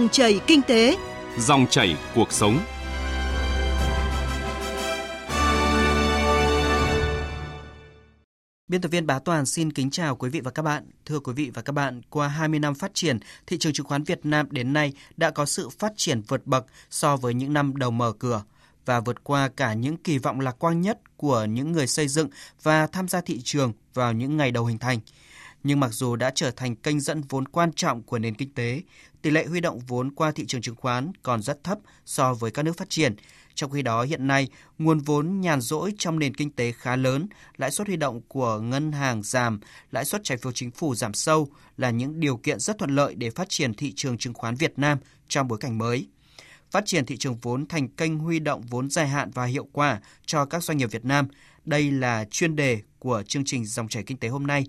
Dòng chảy kinh tế, dòng chảy cuộc sống. Biên tập viên Bá Toàn xin kính chào quý vị và các bạn. Thưa quý vị và các bạn, qua 20 năm phát triển, thị trường chứng khoán Việt Nam đến nay đã có sự phát triển vượt bậc so với những năm đầu mở cửa và vượt qua cả những kỳ vọng lạc quan nhất của những người xây dựng và tham gia thị trường vào những ngày đầu hình thành. Nhưng mặc dù đã trở thành kênh dẫn vốn quan trọng của nền kinh tế, tỷ lệ huy động vốn qua thị trường chứng khoán còn rất thấp so với các nước phát triển. Trong khi đó hiện nay, nguồn vốn nhàn rỗi trong nền kinh tế khá lớn, lãi suất huy động của ngân hàng giảm, lãi suất trái phiếu chính phủ giảm sâu là những điều kiện rất thuận lợi để phát triển thị trường chứng khoán Việt Nam trong bối cảnh mới phát triển thị trường vốn thành kênh huy động vốn dài hạn và hiệu quả cho các doanh nghiệp Việt Nam. Đây là chuyên đề của chương trình Dòng chảy kinh tế hôm nay.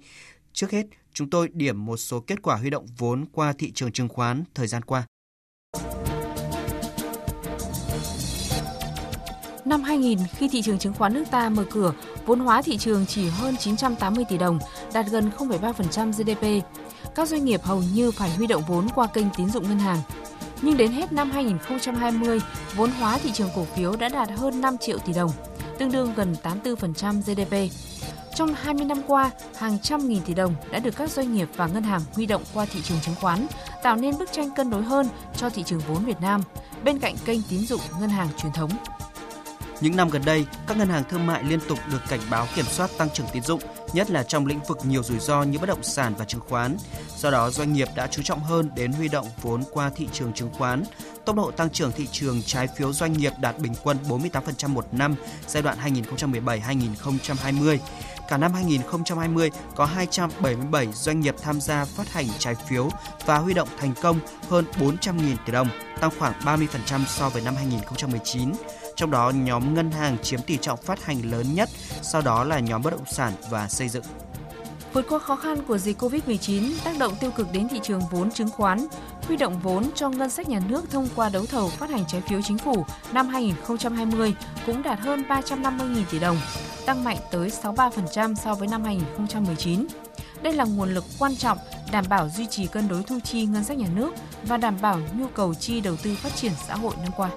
Trước hết, chúng tôi điểm một số kết quả huy động vốn qua thị trường chứng khoán thời gian qua. Năm 2000, khi thị trường chứng khoán nước ta mở cửa, vốn hóa thị trường chỉ hơn 980 tỷ đồng, đạt gần 0,3% GDP. Các doanh nghiệp hầu như phải huy động vốn qua kênh tín dụng ngân hàng. Nhưng đến hết năm 2020, vốn hóa thị trường cổ phiếu đã đạt hơn 5 triệu tỷ đồng, tương đương gần 84% GDP. Trong 20 năm qua, hàng trăm nghìn tỷ đồng đã được các doanh nghiệp và ngân hàng huy động qua thị trường chứng khoán, tạo nên bức tranh cân đối hơn cho thị trường vốn Việt Nam, bên cạnh kênh tín dụng ngân hàng truyền thống. Những năm gần đây, các ngân hàng thương mại liên tục được cảnh báo kiểm soát tăng trưởng tín dụng, nhất là trong lĩnh vực nhiều rủi ro như bất động sản và chứng khoán. Do đó, doanh nghiệp đã chú trọng hơn đến huy động vốn qua thị trường chứng khoán. Tốc độ tăng trưởng thị trường trái phiếu doanh nghiệp đạt bình quân 48% một năm giai đoạn 2017-2020. Cả năm 2020 có 277 doanh nghiệp tham gia phát hành trái phiếu và huy động thành công hơn 400.000 tỷ đồng, tăng khoảng 30% so với năm 2019 trong đó nhóm ngân hàng chiếm tỷ trọng phát hành lớn nhất, sau đó là nhóm bất động sản và xây dựng. Vượt qua khó khăn của dịch Covid-19 tác động tiêu cực đến thị trường vốn chứng khoán, huy động vốn cho ngân sách nhà nước thông qua đấu thầu phát hành trái phiếu chính phủ năm 2020 cũng đạt hơn 350.000 tỷ đồng, tăng mạnh tới 63% so với năm 2019. Đây là nguồn lực quan trọng đảm bảo duy trì cân đối thu chi ngân sách nhà nước và đảm bảo nhu cầu chi đầu tư phát triển xã hội năm qua.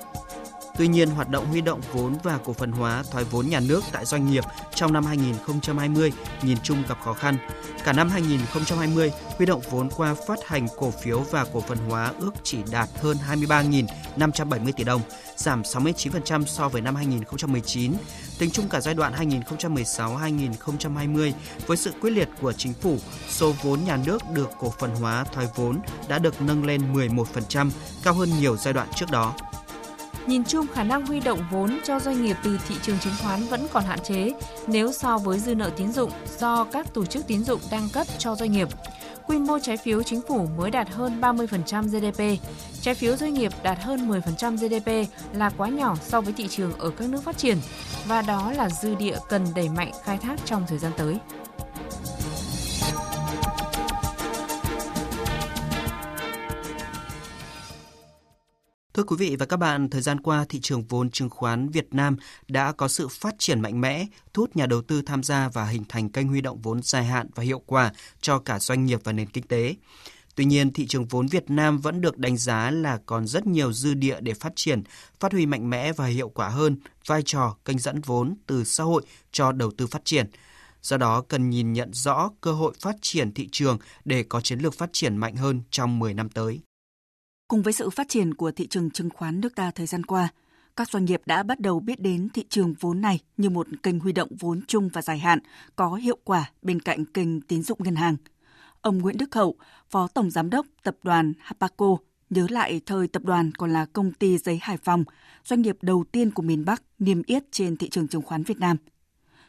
Tuy nhiên, hoạt động huy động vốn và cổ phần hóa thoái vốn nhà nước tại doanh nghiệp trong năm 2020 nhìn chung gặp khó khăn. Cả năm 2020, huy động vốn qua phát hành cổ phiếu và cổ phần hóa ước chỉ đạt hơn 23.570 tỷ đồng, giảm 69% so với năm 2019. Tính chung cả giai đoạn 2016-2020, với sự quyết liệt của chính phủ, số vốn nhà nước được cổ phần hóa thoái vốn đã được nâng lên 11%, cao hơn nhiều giai đoạn trước đó. Nhìn chung, khả năng huy động vốn cho doanh nghiệp từ thị trường chứng khoán vẫn còn hạn chế nếu so với dư nợ tín dụng do các tổ chức tín dụng đang cấp cho doanh nghiệp. Quy mô trái phiếu chính phủ mới đạt hơn 30% GDP, trái phiếu doanh nghiệp đạt hơn 10% GDP là quá nhỏ so với thị trường ở các nước phát triển và đó là dư địa cần đẩy mạnh khai thác trong thời gian tới. Thưa quý vị và các bạn, thời gian qua thị trường vốn chứng khoán Việt Nam đã có sự phát triển mạnh mẽ, thu hút nhà đầu tư tham gia và hình thành kênh huy động vốn dài hạn và hiệu quả cho cả doanh nghiệp và nền kinh tế. Tuy nhiên, thị trường vốn Việt Nam vẫn được đánh giá là còn rất nhiều dư địa để phát triển, phát huy mạnh mẽ và hiệu quả hơn vai trò kênh dẫn vốn từ xã hội cho đầu tư phát triển. Do đó, cần nhìn nhận rõ cơ hội phát triển thị trường để có chiến lược phát triển mạnh hơn trong 10 năm tới. Cùng với sự phát triển của thị trường chứng khoán nước ta thời gian qua, các doanh nghiệp đã bắt đầu biết đến thị trường vốn này như một kênh huy động vốn chung và dài hạn có hiệu quả bên cạnh kênh tín dụng ngân hàng. Ông Nguyễn Đức Hậu, Phó Tổng Giám đốc Tập đoàn Hapaco, nhớ lại thời tập đoàn còn là công ty giấy Hải Phòng, doanh nghiệp đầu tiên của miền Bắc niêm yết trên thị trường chứng khoán Việt Nam –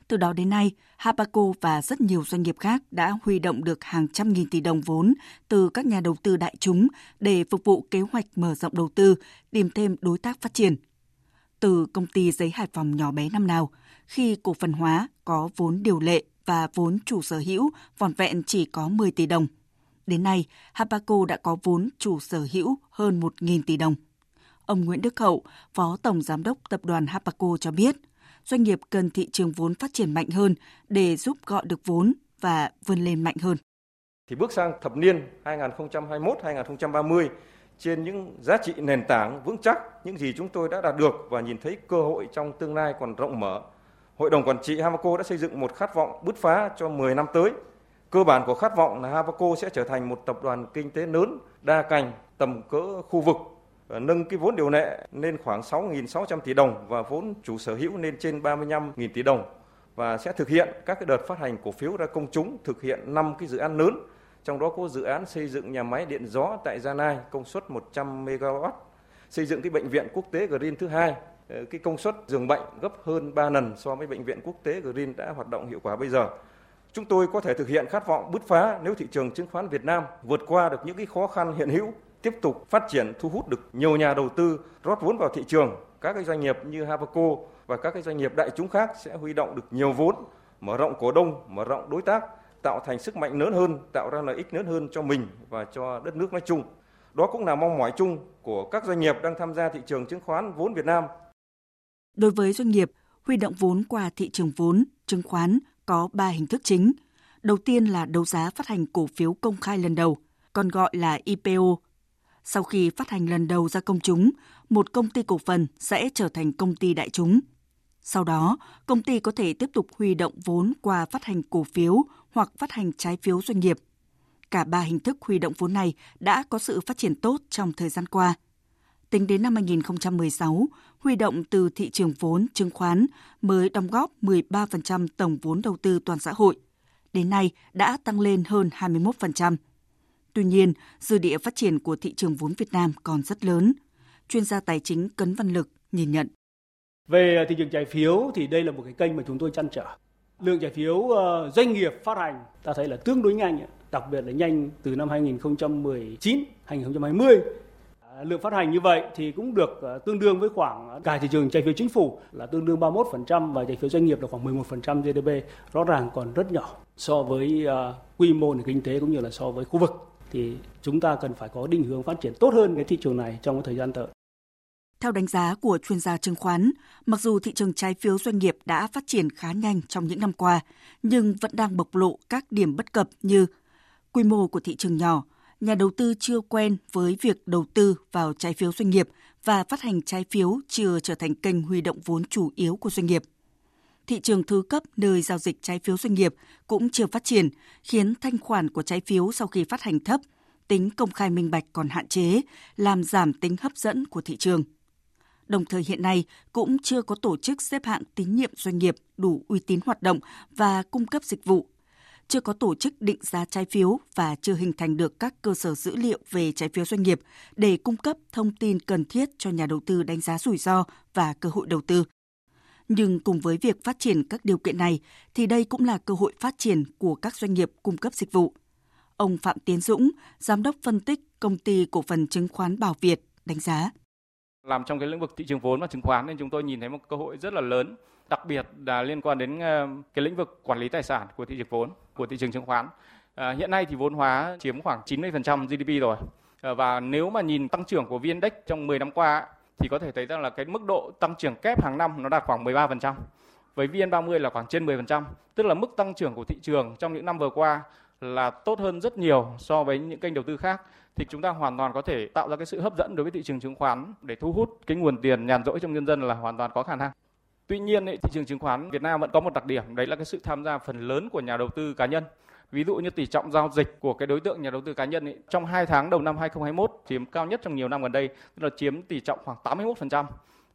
từ đó đến nay, Hapaco và rất nhiều doanh nghiệp khác đã huy động được hàng trăm nghìn tỷ đồng vốn từ các nhà đầu tư đại chúng để phục vụ kế hoạch mở rộng đầu tư, tìm thêm đối tác phát triển. Từ công ty giấy Hải Phòng nhỏ bé năm nào, khi cổ phần hóa có vốn điều lệ và vốn chủ sở hữu vòn vẹn chỉ có 10 tỷ đồng. Đến nay, Habaco đã có vốn chủ sở hữu hơn 1.000 tỷ đồng. Ông Nguyễn Đức Hậu, Phó Tổng Giám đốc Tập đoàn Habaco cho biết – doanh nghiệp cần thị trường vốn phát triển mạnh hơn để giúp gọi được vốn và vươn lên mạnh hơn. Thì bước sang thập niên 2021-2030, trên những giá trị nền tảng vững chắc những gì chúng tôi đã đạt được và nhìn thấy cơ hội trong tương lai còn rộng mở. Hội đồng quản trị Havaco đã xây dựng một khát vọng bứt phá cho 10 năm tới. Cơ bản của khát vọng là Havaco sẽ trở thành một tập đoàn kinh tế lớn, đa cành, tầm cỡ khu vực, ờ, nâng cái vốn điều lệ lên khoảng 6.600 tỷ đồng và vốn chủ sở hữu lên trên 35.000 tỷ đồng và sẽ thực hiện các cái đợt phát hành cổ phiếu ra công chúng, thực hiện 5 cái dự án lớn trong đó có dự án xây dựng nhà máy điện gió tại Gia Lai công suất 100 MW, xây dựng cái bệnh viện quốc tế Green thứ hai, Ờ, cái công suất giường bệnh gấp hơn 3 lần so với bệnh viện quốc tế Green đã hoạt động hiệu quả bây giờ. Chúng tôi có thể thực hiện khát vọng bứt phá nếu thị trường chứng khoán Việt Nam vượt qua được những cái khó khăn hiện hữu, tiếp tục phát triển thu hút được nhiều nhà đầu tư rót vốn vào thị trường. Các cái doanh nghiệp như Havaco và các cái doanh nghiệp đại chúng khác sẽ huy động được nhiều vốn, mở rộng cổ đông, mở rộng đối tác tạo thành sức mạnh lớn hơn, tạo ra lợi ích lớn hơn cho mình và cho đất nước nói chung. Đó cũng là mong mỏi chung của các doanh nghiệp đang tham gia thị trường chứng khoán vốn Việt Nam. Đối với doanh nghiệp, huy động vốn qua thị trường vốn, chứng khoán có 3 hình thức chính. Đầu tiên là đấu giá phát hành cổ phiếu công khai lần đầu, còn gọi là IPO. Sau khi phát hành lần đầu ra công chúng, một công ty cổ phần sẽ trở thành công ty đại chúng. Sau đó, công ty có thể tiếp tục huy động vốn qua phát hành cổ phiếu hoặc phát hành trái phiếu doanh nghiệp. Cả ba hình thức huy động vốn này đã có sự phát triển tốt trong thời gian qua. Tính đến năm 2016, huy động từ thị trường vốn chứng khoán mới đóng góp 13% tổng vốn đầu tư toàn xã hội. Đến nay đã tăng lên hơn 21%. Tuy nhiên, dư địa phát triển của thị trường vốn Việt Nam còn rất lớn. Chuyên gia tài chính Cấn Văn Lực nhìn nhận. Về thị trường trái phiếu thì đây là một cái kênh mà chúng tôi chăn trở lượng trái phiếu ờ, doanh nghiệp phát hành ta thấy là tương đối nhanh, đặc biệt là nhanh từ năm 2019, 2020. À, lượng phát hành như vậy thì cũng được ờ, tương đương với khoảng ờ, cả thị trường trái phiếu chính phủ là tương đương 31% và trái phiếu doanh nghiệp là khoảng 11% GDP, rõ ràng còn rất nhỏ so với ờ, quy mô nền kinh tế cũng như là so với khu vực thì chúng ta cần phải có định hướng phát triển tốt hơn cái thị trường này trong cái thời gian tới. Theo đánh giá của chuyên gia chứng khoán, mặc dù thị trường trái phiếu doanh nghiệp đã phát triển khá nhanh trong những năm qua, nhưng vẫn đang bộc lộ các điểm bất cập như quy mô của thị trường nhỏ, nhà đầu tư chưa quen với việc đầu tư vào trái phiếu doanh nghiệp và phát hành trái phiếu chưa trở thành kênh huy động vốn chủ yếu của doanh nghiệp. Thị trường thứ cấp nơi giao dịch trái phiếu doanh nghiệp cũng chưa phát triển, khiến thanh khoản của trái phiếu sau khi phát hành thấp, tính công khai minh bạch còn hạn chế, làm giảm tính hấp dẫn của thị trường đồng thời hiện nay cũng chưa có tổ chức xếp hạng tín nhiệm doanh nghiệp đủ uy tín hoạt động và cung cấp dịch vụ chưa có tổ chức định giá trái phiếu và chưa hình thành được các cơ sở dữ liệu về trái phiếu doanh nghiệp để cung cấp thông tin cần thiết cho nhà đầu tư đánh giá rủi ro và cơ hội đầu tư. Nhưng cùng với việc phát triển các điều kiện này thì đây cũng là cơ hội phát triển của các doanh nghiệp cung cấp dịch vụ. Ông Phạm Tiến Dũng, giám đốc phân tích công ty cổ phần chứng khoán Bảo Việt đánh giá làm trong cái lĩnh vực thị trường vốn và chứng khoán nên chúng tôi nhìn thấy một cơ hội rất là lớn đặc biệt là liên quan đến ờ, cái lĩnh vực quản lý tài sản của thị trường vốn của thị trường chứng khoán à, hiện nay thì vốn hóa chiếm khoảng 90% GDP rồi à, và nếu mà nhìn tăng trưởng của VN-Index trong 10 năm qua thì có thể thấy rằng là cái mức độ tăng trưởng kép hàng năm nó đạt khoảng 13%. Với VN30 là khoảng trên 10%, tức là mức tăng trưởng của thị trường trong những năm vừa qua là tốt hơn rất nhiều so với những kênh đầu tư khác thì chúng ta hoàn toàn có thể tạo ra cái sự hấp dẫn đối với thị trường chứng khoán để thu hút cái nguồn tiền nhàn rỗi trong nhân dân là hoàn toàn có khả năng. Tuy nhiên thị trường chứng khoán Việt Nam vẫn có một đặc điểm đấy là cái sự tham gia phần lớn của nhà đầu tư cá nhân. Ví dụ như tỷ trọng giao dịch của cái đối tượng nhà đầu tư cá nhân ấy, trong 2 tháng đầu năm 2021 chiếm cao nhất trong nhiều năm gần đây, tức là chiếm tỷ trọng khoảng 81%.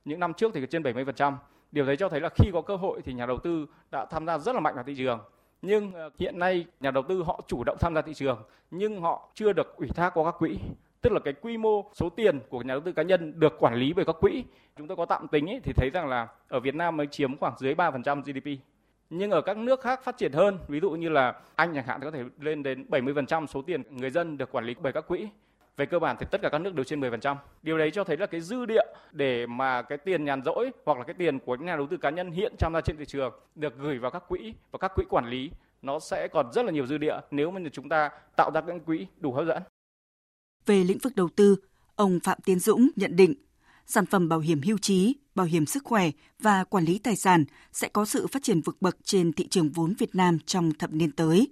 Những năm trước thì trên 70%. Điều đấy cho thấy là khi có cơ hội thì nhà đầu tư đã tham gia rất là mạnh vào thị trường nhưng ờ, hiện nay nhà đầu tư họ chủ động tham gia thị trường nhưng họ chưa được ủy thác qua các quỹ tức là cái quy mô số tiền của nhà đầu tư cá nhân được quản lý bởi các quỹ chúng tôi có tạm tính ý, thì thấy rằng là ở Việt Nam mới chiếm khoảng dưới 3% GDP nhưng ở các nước khác phát triển hơn ví dụ như là Anh chẳng hạn thì có thể lên đến 70% số tiền người dân được quản lý bởi các quỹ về cơ bản thì tất cả các nước đều trên 10%. Điều đấy cho thấy là cái dư địa để mà cái tiền nhàn rỗi hoặc là cái tiền của nhà đầu tư cá nhân hiện tham gia trên thị trường được gửi vào các quỹ và các quỹ quản lý nó sẽ còn rất là nhiều dư địa nếu mà chúng ta tạo ra những quỹ đủ hấp dẫn. Về lĩnh vực đầu tư, ông Phạm Tiến Dũng nhận định sản phẩm bảo hiểm hưu trí, bảo hiểm sức khỏe và quản lý tài sản sẽ có sự phát triển vượt bậc trên thị trường vốn Việt Nam trong thập niên tới.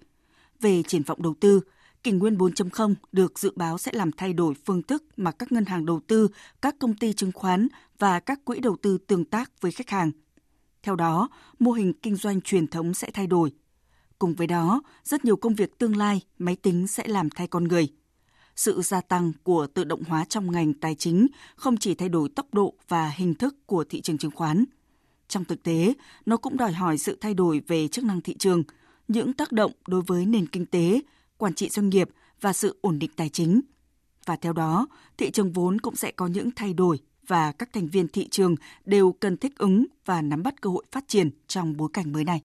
Về triển vọng đầu tư, kỷ nguyên 4.0 được dự báo sẽ làm thay đổi phương thức mà các ngân hàng đầu tư, các công ty chứng khoán và các quỹ đầu tư tương tác với khách hàng. Theo đó, mô hình kinh doanh truyền thống sẽ thay đổi. Cùng với đó, rất nhiều công việc tương lai máy tính sẽ làm thay con người. Sự gia tăng của tự động hóa trong ngành tài chính không chỉ thay đổi tốc độ và hình thức của thị trường chứng khoán. Trong thực tế, nó cũng đòi hỏi sự thay đổi về chức năng thị trường, những tác động đối với nền kinh tế, quản trị doanh nghiệp và sự ổn định tài chính. Và theo đó, thị trường vốn cũng sẽ có những thay đổi và các thành viên thị trường đều cần thích ứng và nắm bắt cơ hội phát triển trong bối cảnh mới này.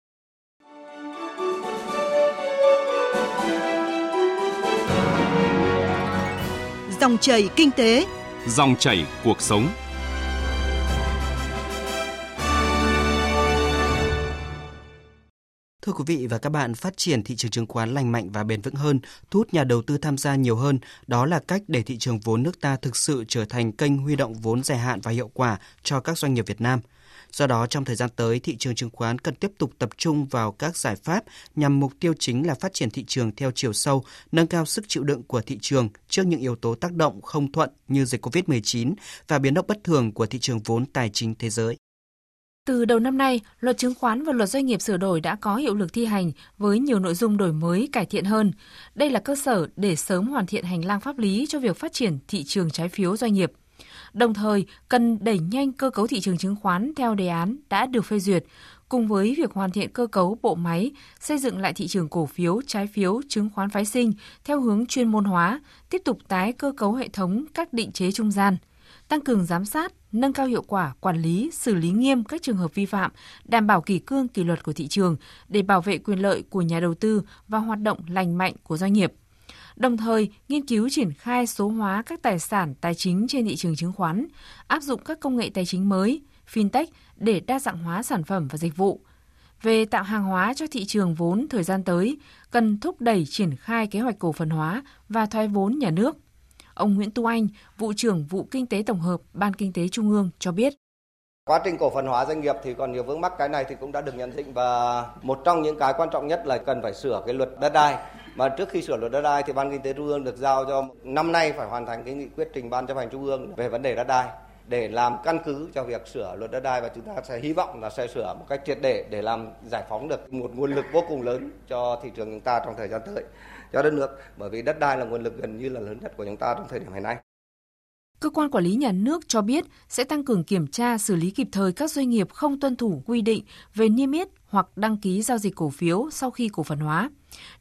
Dòng chảy kinh tế, dòng chảy cuộc sống. Thưa quý vị và các bạn, phát triển thị trường chứng khoán lành mạnh và bền vững hơn, thu hút nhà đầu tư tham gia nhiều hơn, đó là cách để thị trường vốn nước ta thực sự trở thành kênh huy động vốn dài hạn và hiệu quả cho các doanh nghiệp Việt Nam. Do đó, trong thời gian tới, thị trường chứng khoán cần tiếp tục tập trung vào các giải pháp nhằm mục tiêu chính là phát triển thị trường theo chiều sâu, nâng cao sức chịu đựng của thị trường trước những yếu tố tác động không thuận như dịch COVID-19 và biến động bất thường của thị trường vốn tài chính thế giới. Từ đầu năm nay, luật chứng khoán và luật doanh nghiệp sửa đổi đã có hiệu lực thi hành với nhiều nội dung đổi mới cải thiện hơn. Đây là cơ sở để sớm hoàn thiện hành lang pháp lý cho việc phát triển thị trường trái phiếu doanh nghiệp. Đồng thời, cần đẩy nhanh cơ cấu thị trường chứng khoán theo đề án đã được phê duyệt, cùng với việc hoàn thiện cơ cấu bộ máy, xây dựng lại thị trường cổ phiếu, trái phiếu, chứng khoán phái sinh theo hướng chuyên môn hóa, tiếp tục tái cơ cấu hệ thống các định chế trung gian, tăng cường giám sát, nâng cao hiệu quả quản lý, xử lý nghiêm các trường hợp vi phạm, đảm bảo kỷ cương kỷ luật của thị trường để bảo vệ quyền lợi của nhà đầu tư và hoạt động lành mạnh của doanh nghiệp. Đồng thời, nghiên cứu triển khai số hóa các tài sản tài chính trên thị trường chứng khoán, áp dụng các công nghệ tài chính mới, fintech để đa dạng hóa sản phẩm và dịch vụ. Về tạo hàng hóa cho thị trường vốn thời gian tới, cần thúc đẩy triển khai kế hoạch cổ phần hóa và thoái vốn nhà nước – Ông Nguyễn Tu Anh, vụ trưởng vụ kinh tế tổng hợp Ban Kinh tế Trung ương cho biết. Quá trình cổ phần hóa doanh nghiệp thì còn nhiều vướng mắc cái này thì cũng đã được nhận định và một trong những cái quan trọng nhất là cần phải sửa cái luật đất đai. Mà trước khi sửa luật đất đai thì Ban Kinh tế Trung ương được giao cho năm nay phải hoàn thành cái nghị quyết trình Ban chấp hành Trung ương về vấn đề đất đai để làm căn cứ cho việc sửa luật đất đai và chúng ta sẽ hy vọng là sẽ sửa một cách triệt để để làm giải phóng được một nguồn lực vô cùng lớn cho thị trường chúng ta trong thời gian tới, cho đất nước bởi vì đất đai là nguồn lực gần như là lớn nhất của chúng ta trong thời điểm hiện nay. Cơ quan quản lý nhà nước cho biết sẽ tăng cường kiểm tra, xử lý kịp thời các doanh nghiệp không tuân thủ quy định về niêm yết hoặc đăng ký giao dịch cổ phiếu sau khi cổ phần hóa.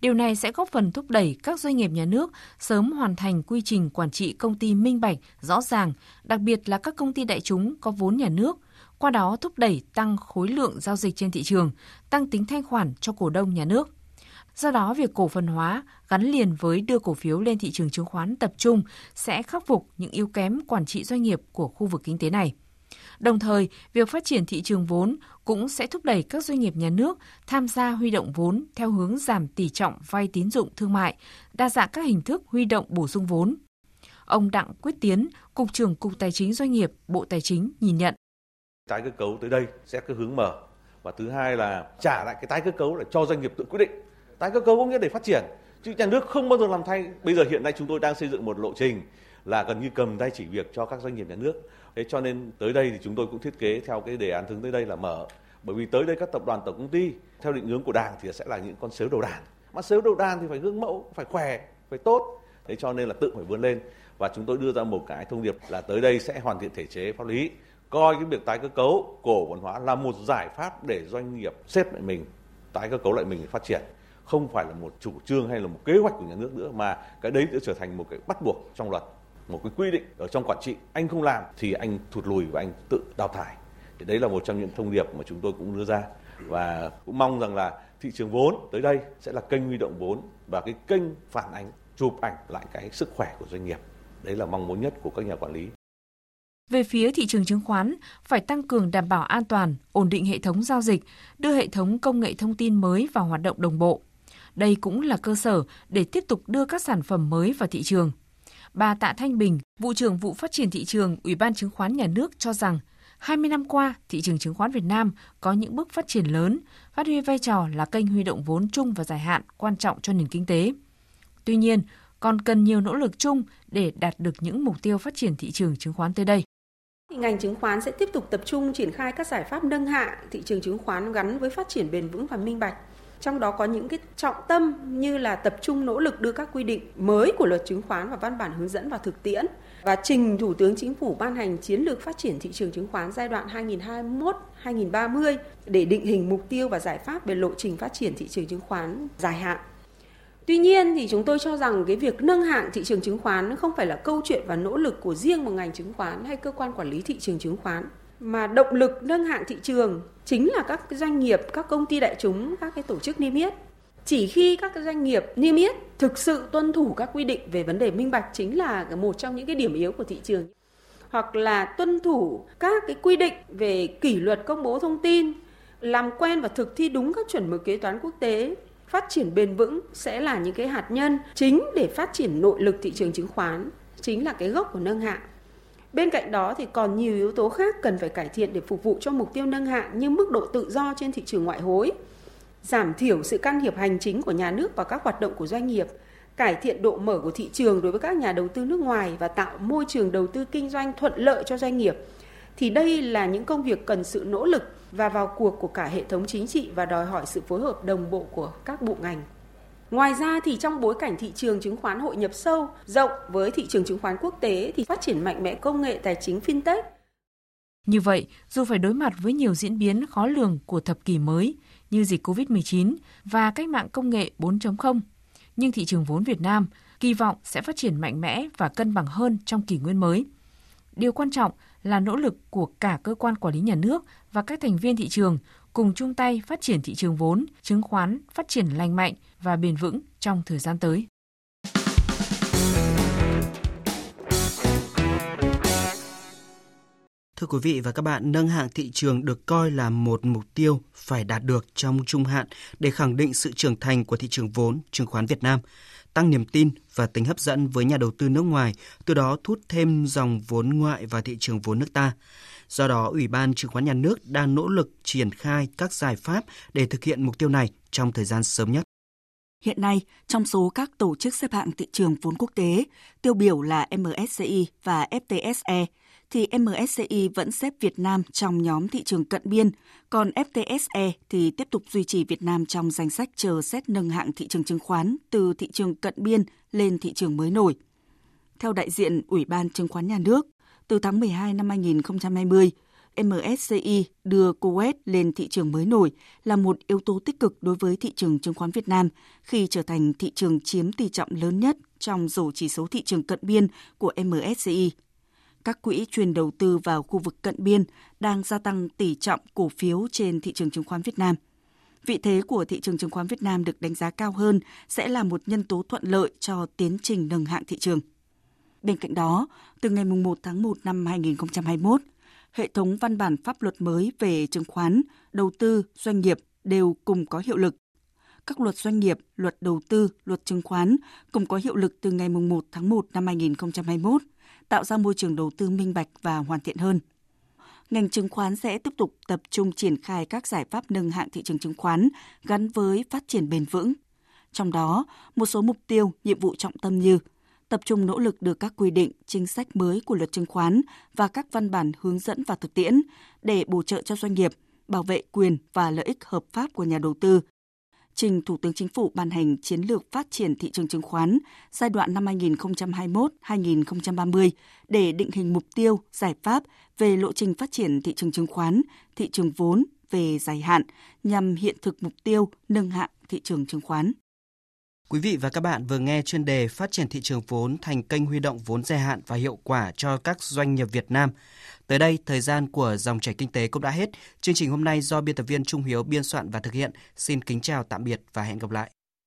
Điều này sẽ góp phần thúc đẩy các doanh nghiệp nhà nước sớm hoàn thành quy trình quản trị công ty minh bạch, rõ ràng, đặc biệt là các công ty đại chúng có vốn nhà nước, qua đó thúc đẩy tăng khối lượng giao dịch trên thị trường, tăng tính thanh khoản cho cổ đông nhà nước. Do đó, việc cổ phần hóa gắn liền với đưa cổ phiếu lên thị trường chứng khoán tập trung sẽ khắc phục những yếu kém quản trị doanh nghiệp của khu vực kinh tế này. Đồng thời, việc phát triển thị trường vốn cũng sẽ thúc đẩy các doanh nghiệp nhà nước tham gia huy động vốn theo hướng giảm tỷ trọng vay tín dụng thương mại, đa dạng các hình thức huy động bổ sung vốn. Ông Đặng Quyết Tiến, Cục trưởng Cục Tài chính Doanh nghiệp, Bộ Tài chính nhìn nhận. Tái cơ cấu tới đây sẽ cái hướng mở. Và thứ hai là trả lại cái tái cơ cấu để cho doanh nghiệp tự quyết định tái cơ cấu có nghĩa để phát triển chứ nhà nước không bao giờ làm thay bây giờ hiện nay chúng tôi đang xây dựng một lộ trình là gần như cầm tay chỉ việc cho các doanh nghiệp nhà nước thế cho nên tới đây thì chúng tôi cũng thiết kế theo cái đề án hướng tới đây là mở. Bởi vì tới đây các tập đoàn tổng công ty, theo định hướng của đảng thì sẽ là những con sếu đầu đàn. Mà sếu đầu đàn thì phải gương mẫu, phải khỏe, phải tốt. Thế cho nên là tự phải vươn lên. Và chúng tôi đưa ra một cái thông điệp là tới đây sẽ hoàn thiện thể chế pháp lý, coi cái việc tái cơ cấu cổ phần hóa là một giải pháp để doanh nghiệp xếp lại mình, tái cơ cấu lại mình phát triển. Không phải là một chủ trương hay là một kế hoạch của nhà nước nữa, mà cái đấy sẽ trở thành một cái bắt buộc trong luật một cái quy định ở trong quản trị anh không làm thì anh thụt lùi và anh tự đào thải thì đấy là một trong những thông điệp mà chúng tôi cũng đưa ra và cũng mong rằng là thị trường vốn tới đây sẽ là kênh huy động vốn và cái kênh phản ánh chụp ảnh lại cái sức khỏe của doanh nghiệp đấy là mong muốn nhất của các nhà quản lý về phía thị trường chứng khoán, phải tăng cường đảm bảo an toàn, ổn định hệ thống giao dịch, đưa hệ thống công nghệ thông tin mới vào hoạt động đồng bộ. Đây cũng là cơ sở để tiếp tục đưa các sản phẩm mới vào thị trường. Bà Tạ Thanh Bình, vụ trưởng vụ phát triển thị trường Ủy ban chứng khoán nhà nước cho rằng 20 năm qua, thị trường chứng khoán Việt Nam có những bước phát triển lớn, phát huy vai trò là kênh huy động vốn chung và dài hạn quan trọng cho nền kinh tế. Tuy nhiên, còn cần nhiều nỗ lực chung để đạt được những mục tiêu phát triển thị trường chứng khoán tới đây. Ngành chứng khoán sẽ tiếp tục tập trung triển khai các giải pháp nâng hạ thị trường chứng khoán gắn với phát triển bền vững và minh bạch. Trong đó có những cái trọng tâm như là tập trung nỗ lực đưa các quy định mới của luật chứng khoán và văn bản hướng dẫn vào thực tiễn và trình Thủ tướng Chính phủ ban hành chiến lược phát triển thị trường chứng khoán giai đoạn 2021-2030 để định hình mục tiêu và giải pháp về lộ trình phát triển thị trường chứng khoán dài hạn. Tuy nhiên thì chúng tôi cho rằng cái việc nâng hạng thị trường chứng khoán không phải là câu chuyện và nỗ lực của riêng một ngành chứng khoán hay cơ quan quản lý thị trường chứng khoán mà động lực nâng hạng thị trường chính là các doanh nghiệp, các công ty đại chúng, các cái tổ chức niêm yết. Chỉ khi các doanh nghiệp niêm yết thực sự tuân thủ các quy định về vấn đề minh bạch chính là một trong những cái điểm yếu của thị trường hoặc là tuân thủ các cái quy định về kỷ luật công bố thông tin, làm quen và thực thi đúng các chuẩn mực kế toán quốc tế phát triển bền vững sẽ là những cái hạt nhân chính để phát triển nội lực thị trường chứng khoán, chính là cái gốc của nâng hạng. Bên cạnh đó thì còn nhiều yếu tố khác cần phải cải thiện để phục vụ cho mục tiêu nâng hạng như mức độ tự do trên thị trường ngoại hối, giảm thiểu sự can thiệp hành chính của nhà nước vào các hoạt động của doanh nghiệp, cải thiện độ mở của thị trường đối với các nhà đầu tư nước ngoài và tạo môi trường đầu tư kinh doanh thuận lợi cho doanh nghiệp. Thì đây là những công việc cần sự nỗ lực và vào cuộc của cả hệ thống chính trị và đòi hỏi sự phối hợp đồng bộ của các bộ ngành. Ngoài ra thì trong bối cảnh thị trường chứng khoán hội nhập sâu, rộng với thị trường chứng khoán quốc tế thì phát triển mạnh mẽ công nghệ tài chính fintech. Như vậy, dù phải đối mặt với nhiều diễn biến khó lường của thập kỷ mới như dịch COVID-19 và cách mạng công nghệ 4.0, nhưng thị trường vốn Việt Nam kỳ vọng sẽ phát triển mạnh mẽ và cân bằng hơn trong kỷ nguyên mới. Điều quan trọng là nỗ lực của cả cơ quan quản lý nhà nước và các thành viên thị trường cùng chung tay phát triển thị trường vốn, chứng khoán phát triển lành mạnh và bền vững trong thời gian tới. Thưa quý vị và các bạn, nâng hạng thị trường được coi là một mục tiêu phải đạt được trong trung hạn để khẳng định sự trưởng thành của thị trường vốn chứng khoán Việt Nam tăng niềm tin và tính hấp dẫn với nhà đầu tư nước ngoài, từ đó thu hút thêm dòng vốn ngoại vào thị trường vốn nước ta. Do đó, Ủy ban Chứng khoán Nhà nước đang nỗ lực triển khai các giải pháp để thực hiện mục tiêu này trong thời gian sớm nhất. Hiện nay, trong số các tổ chức xếp hạng thị trường vốn quốc tế, tiêu biểu là MSCI và FTSE, thì MSCI vẫn xếp Việt Nam trong nhóm thị trường cận biên, còn FTSE thì tiếp tục duy trì Việt Nam trong danh sách chờ xét nâng hạng thị trường chứng khoán từ thị trường cận biên lên thị trường mới nổi. Theo đại diện Ủy ban Chứng khoán Nhà nước, từ tháng 12 năm 2020, MSCI đưa Kuwait lên thị trường mới nổi là một yếu tố tích cực đối với thị trường chứng khoán Việt Nam khi trở thành thị trường chiếm tỷ trọng lớn nhất trong rổ chỉ số thị trường cận biên của MSCI các quỹ chuyên đầu tư vào khu vực cận biên đang gia tăng tỷ trọng cổ phiếu trên thị trường chứng khoán Việt Nam. Vị thế của thị trường chứng khoán Việt Nam được đánh giá cao hơn sẽ là một nhân tố thuận lợi cho tiến trình nâng hạng thị trường. Bên cạnh đó, từ ngày 1 tháng 1 năm 2021, hệ thống văn bản pháp luật mới về chứng khoán, đầu tư, doanh nghiệp đều cùng có hiệu lực. Các luật doanh nghiệp, luật đầu tư, luật chứng khoán cùng có hiệu lực từ ngày 1 tháng 1 năm 2021 tạo ra môi trường đầu tư minh bạch và hoàn thiện hơn. Ngành chứng khoán sẽ tiếp tục tập trung triển khai các giải pháp nâng hạng thị trường chứng khoán gắn với phát triển bền vững. Trong đó, một số mục tiêu, nhiệm vụ trọng tâm như tập trung nỗ lực đưa các quy định, chính sách mới của luật chứng khoán và các văn bản hướng dẫn vào thực tiễn để bổ trợ cho doanh nghiệp, bảo vệ quyền và lợi ích hợp pháp của nhà đầu tư, trình Thủ tướng Chính phủ ban hành chiến lược phát triển thị trường chứng khoán giai đoạn năm 2021-2030 để định hình mục tiêu, giải pháp về lộ trình phát triển thị trường chứng khoán, thị trường vốn về dài hạn nhằm hiện thực mục tiêu nâng hạng thị trường chứng khoán. Quý vị và các bạn vừa nghe chuyên đề phát triển thị trường vốn thành kênh huy động vốn dài hạn và hiệu quả cho các doanh nghiệp Việt Nam. Tới đây, thời gian của dòng chảy kinh tế cũng đã hết. Chương trình hôm nay do biên tập viên Trung Hiếu biên soạn và thực hiện. Xin kính chào tạm biệt và hẹn gặp lại.